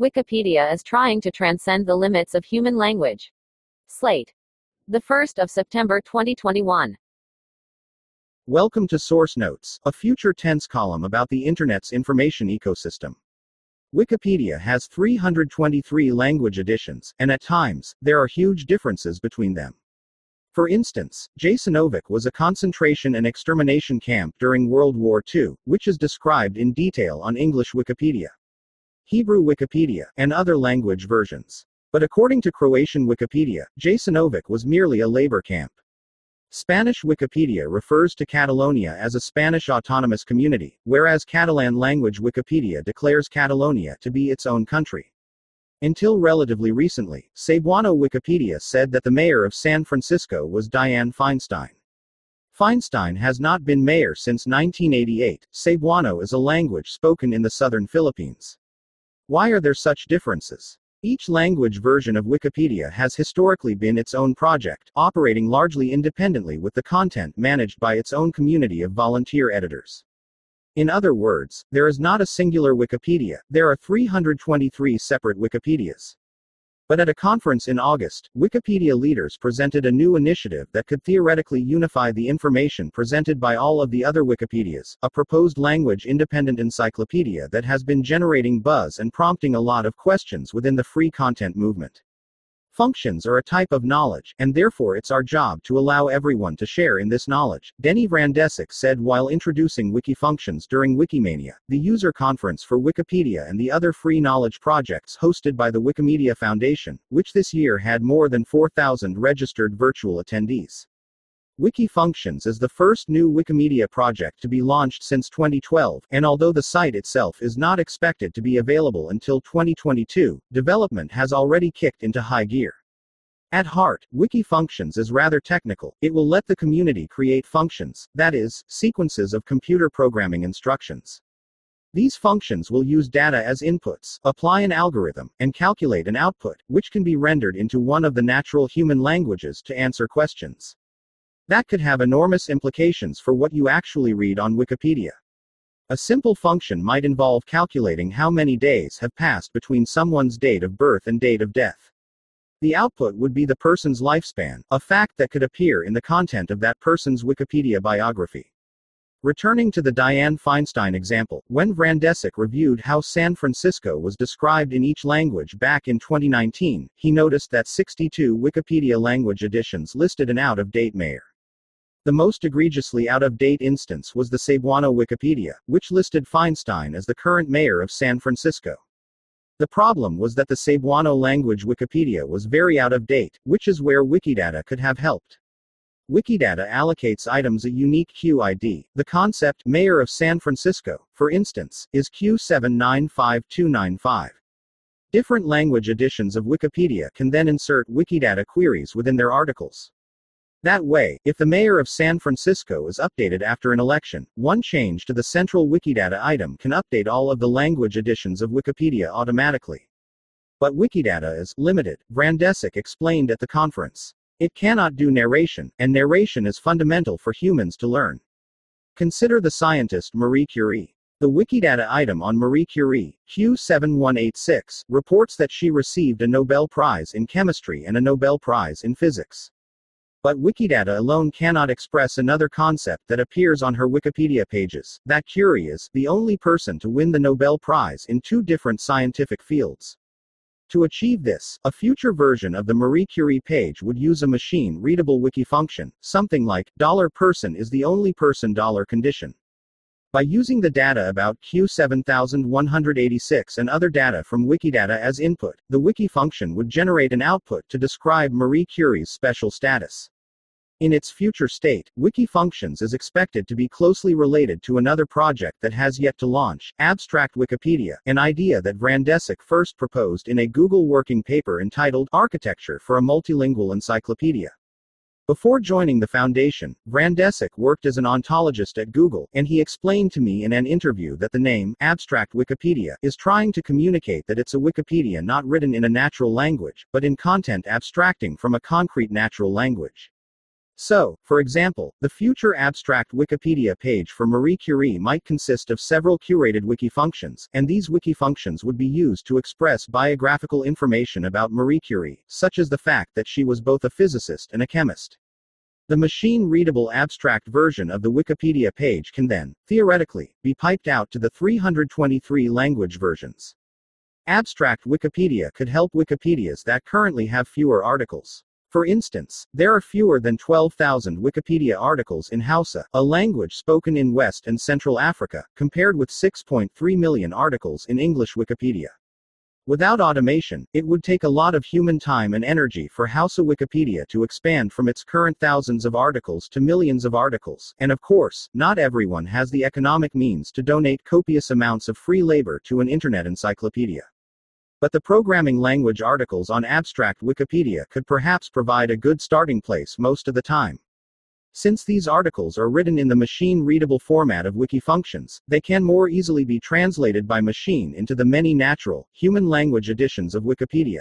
Wikipedia is trying to transcend the limits of human language. Slate. The 1st of September 2021. Welcome to Source Notes, a future tense column about the Internet's information ecosystem. Wikipedia has 323 language editions, and at times, there are huge differences between them. For instance, Jasenovac was a concentration and extermination camp during World War II, which is described in detail on English Wikipedia. Hebrew Wikipedia, and other language versions. But according to Croatian Wikipedia, Jasenovac was merely a labor camp. Spanish Wikipedia refers to Catalonia as a Spanish autonomous community, whereas Catalan language Wikipedia declares Catalonia to be its own country. Until relatively recently, Cebuano Wikipedia said that the mayor of San Francisco was Dianne Feinstein. Feinstein has not been mayor since 1988. Cebuano is a language spoken in the southern Philippines. Why are there such differences? Each language version of Wikipedia has historically been its own project, operating largely independently with the content managed by its own community of volunteer editors. In other words, there is not a singular Wikipedia, there are 323 separate Wikipedias. But at a conference in August, Wikipedia leaders presented a new initiative that could theoretically unify the information presented by all of the other Wikipedias, a proposed language independent encyclopedia that has been generating buzz and prompting a lot of questions within the free content movement. Functions are a type of knowledge, and therefore it's our job to allow everyone to share in this knowledge, Denny Vrandečić said while introducing Wikifunctions during Wikimania, the user conference for Wikipedia and the other free knowledge projects hosted by the Wikimedia Foundation, which this year had more than 4,000 registered virtual attendees. Wikifunctions is the first new Wikimedia project to be launched since 2012, and although the site itself is not expected to be available until 2022, development has already kicked into high gear. At heart, Wikifunctions is rather technical. It will let the community create functions, that is, sequences of computer programming instructions. These functions will use data as inputs, apply an algorithm, and calculate an output, which can be rendered into one of the natural human languages to answer questions. That could have enormous implications for what you actually read on Wikipedia. A simple function might involve calculating how many days have passed between someone's date of birth and date of death. The output would be the person's lifespan, a fact that could appear in the content of that person's Wikipedia biography. Returning to the Dianne Feinstein example, when Vrandečić reviewed how San Francisco was described in each language back in 2019, he noticed that 62 Wikipedia language editions listed an out of date mayor. The most egregiously out of date instance was the Cebuano Wikipedia, which listed Feinstein as the current mayor of San Francisco. The problem was that the Cebuano language Wikipedia was very out of date, which is where Wikidata could have helped. Wikidata allocates items a unique QID. The concept Mayor of San Francisco, for instance, is Q795295. Different language editions of Wikipedia can then insert Wikidata queries within their articles. That way, if the mayor of San Francisco is updated after an election, one change to the central Wikidata item can update all of the language editions of Wikipedia automatically. But Wikidata is limited, Vrandečić explained at the conference. It cannot do narration, and narration is fundamental for humans to learn. Consider the scientist Marie Curie. The Wikidata item on Marie Curie, Q7186, reports that she received a Nobel Prize in Chemistry and a Nobel Prize in Physics. But Wikidata alone cannot express another concept that appears on her Wikipedia pages that Curie is the only person to win the Nobel Prize in two different scientific fields. To achieve this, a future version of the Marie Curie page would use a machine readable wiki function, something like dollar $person is the only person dollar condition. By using the data about Q7186 and other data from Wikidata as input, the wiki function would generate an output to describe Marie Curie's special status. In its future state, Wikifunctions is expected to be closely related to another project that has yet to launch, Abstract Wikipedia, an idea that Vrandečić first proposed in a Google working paper entitled Architecture for a Multilingual Encyclopedia. Before joining the foundation, Vrandečić worked as an ontologist at Google, and he explained to me in an interview that the name, Abstract Wikipedia, is trying to communicate that it's a Wikipedia not written in a natural language, but in content abstracting from a concrete natural language. So, for example, the future abstract Wikipedia page for Marie Curie might consist of several curated wiki functions, and these wiki functions would be used to express biographical information about Marie Curie, such as the fact that she was both a physicist and a chemist. The machine readable abstract version of the Wikipedia page can then, theoretically, be piped out to the 323 language versions. Abstract Wikipedia could help Wikipedias that currently have fewer articles. For instance, there are fewer than 12,000 Wikipedia articles in Hausa, a language spoken in West and Central Africa, compared with 6.3 million articles in English Wikipedia. Without automation, it would take a lot of human time and energy for Hausa Wikipedia to expand from its current thousands of articles to millions of articles, and of course, not everyone has the economic means to donate copious amounts of free labor to an internet encyclopedia. But the programming language articles on abstract Wikipedia could perhaps provide a good starting place most of the time. Since these articles are written in the machine readable format of wiki functions, they can more easily be translated by machine into the many natural, human language editions of Wikipedia.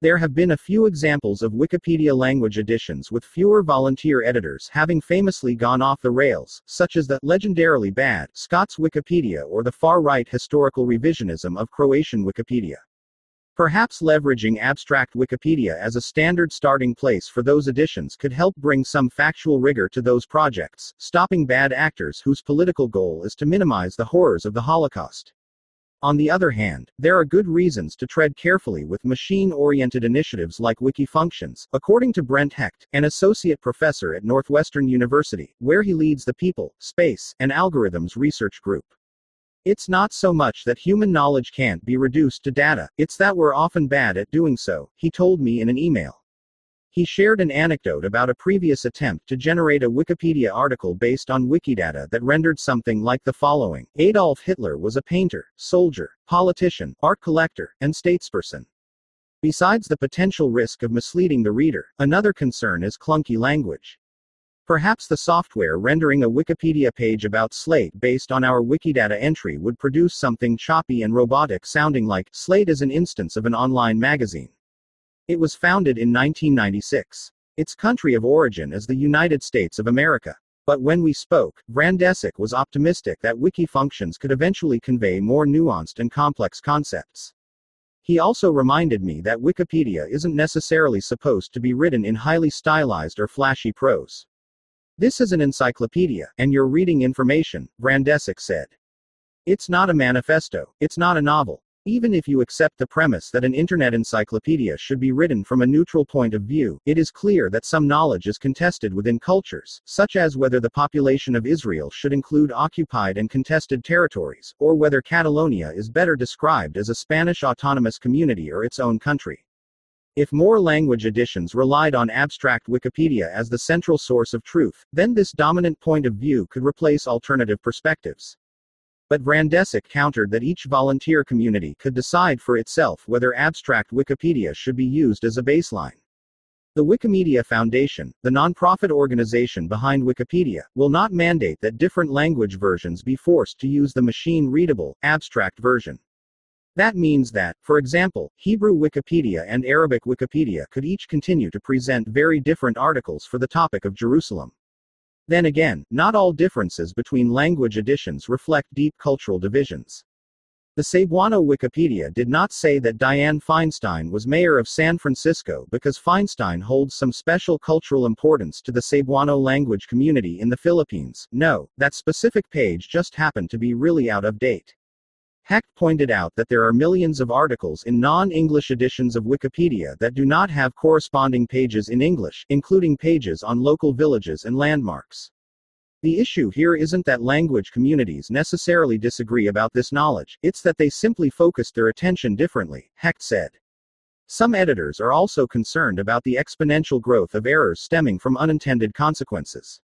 There have been a few examples of Wikipedia language editions with fewer volunteer editors having famously gone off the rails, such as the legendarily bad Scots Wikipedia or the far right historical revisionism of Croatian Wikipedia. Perhaps leveraging abstract Wikipedia as a standard starting place for those editions could help bring some factual rigor to those projects, stopping bad actors whose political goal is to minimize the horrors of the Holocaust. On the other hand, there are good reasons to tread carefully with machine oriented initiatives like Wikifunctions, according to Brent Hecht, an associate professor at Northwestern University, where he leads the People, Space, and Algorithms Research Group. It's not so much that human knowledge can't be reduced to data, it's that we're often bad at doing so, he told me in an email. He shared an anecdote about a previous attempt to generate a Wikipedia article based on Wikidata that rendered something like the following Adolf Hitler was a painter, soldier, politician, art collector, and statesperson. Besides the potential risk of misleading the reader, another concern is clunky language. Perhaps the software rendering a Wikipedia page about Slate based on our Wikidata entry would produce something choppy and robotic sounding like Slate is an instance of an online magazine. It was founded in 1996. Its country of origin is the United States of America. But when we spoke, Vrandečić was optimistic that wiki functions could eventually convey more nuanced and complex concepts. He also reminded me that Wikipedia isn't necessarily supposed to be written in highly stylized or flashy prose. This is an encyclopedia, and you're reading information, Vrandečić said. It's not a manifesto, it's not a novel. Even if you accept the premise that an internet encyclopedia should be written from a neutral point of view, it is clear that some knowledge is contested within cultures, such as whether the population of Israel should include occupied and contested territories, or whether Catalonia is better described as a Spanish autonomous community or its own country. If more language editions relied on abstract Wikipedia as the central source of truth, then this dominant point of view could replace alternative perspectives. But Vrandečić countered that each volunteer community could decide for itself whether abstract Wikipedia should be used as a baseline. The Wikimedia Foundation, the nonprofit organization behind Wikipedia, will not mandate that different language versions be forced to use the machine readable, abstract version. That means that, for example, Hebrew Wikipedia and Arabic Wikipedia could each continue to present very different articles for the topic of Jerusalem. Then again, not all differences between language editions reflect deep cultural divisions. The Cebuano Wikipedia did not say that Dianne Feinstein was mayor of San Francisco because Feinstein holds some special cultural importance to the Cebuano language community in the Philippines. No, that specific page just happened to be really out of date. Hecht pointed out that there are millions of articles in non-English editions of Wikipedia that do not have corresponding pages in English, including pages on local villages and landmarks. The issue here isn't that language communities necessarily disagree about this knowledge, it's that they simply focused their attention differently, Hecht said. Some editors are also concerned about the exponential growth of errors stemming from unintended consequences.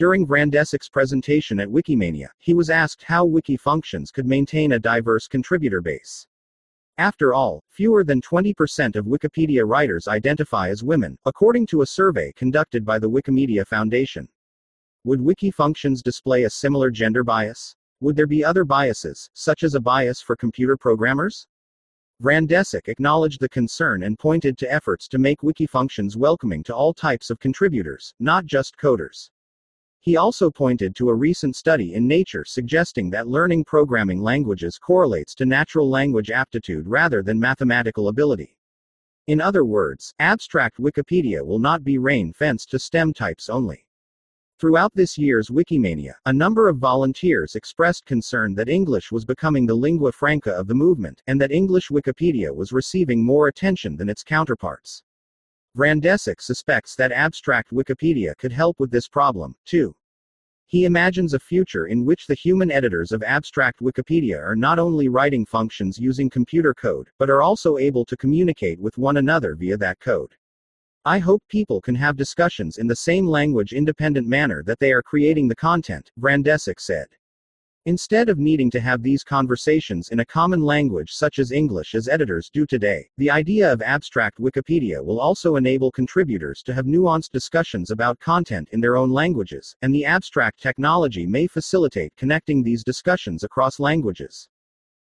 During Vrandečić's presentation at Wikimania, he was asked how Wiki functions could maintain a diverse contributor base. After all, fewer than 20% of Wikipedia writers identify as women, according to a survey conducted by the Wikimedia Foundation. Would Wiki functions display a similar gender bias? Would there be other biases, such as a bias for computer programmers? Vrandečić acknowledged the concern and pointed to efforts to make wiki functions welcoming to all types of contributors, not just coders. He also pointed to a recent study in Nature suggesting that learning programming languages correlates to natural language aptitude rather than mathematical ability. In other words, abstract Wikipedia will not be rain fenced to STEM types only. Throughout this year's Wikimania, a number of volunteers expressed concern that English was becoming the lingua franca of the movement, and that English Wikipedia was receiving more attention than its counterparts. Vrandečić suspects that abstract Wikipedia could help with this problem, too. He imagines a future in which the human editors of abstract Wikipedia are not only writing functions using computer code, but are also able to communicate with one another via that code. I hope people can have discussions in the same language independent manner that they are creating the content, Vrandečić said. Instead of needing to have these conversations in a common language such as English as editors do today, the idea of abstract Wikipedia will also enable contributors to have nuanced discussions about content in their own languages, and the abstract technology may facilitate connecting these discussions across languages.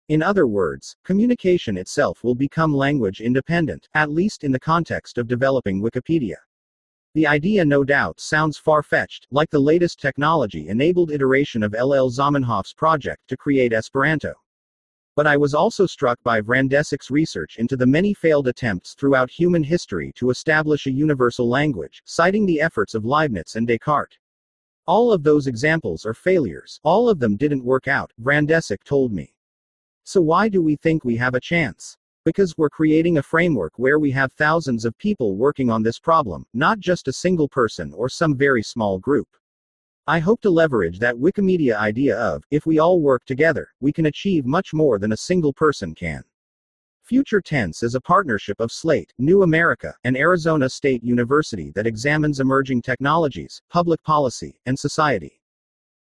In other words, communication itself will become language independent, at least in the context of developing Wikipedia. The idea no doubt sounds far fetched, like the latest technology enabled iteration of LL Zamenhof's project to create Esperanto. But I was also struck by Vrandečić's research into the many failed attempts throughout human history to establish a universal language, citing the efforts of Leibniz and Descartes. All of those examples are failures, all of them didn't work out, Vrandečić told me. So why do we think we have a chance? Because we're creating a framework where we have thousands of people working on this problem, not just a single person or some very small group. I hope to leverage that Wikimedia idea of, if we all work together, we can achieve much more than a single person can. Future Tense is a partnership of Slate, New America, and Arizona State University that examines emerging technologies, public policy, and society.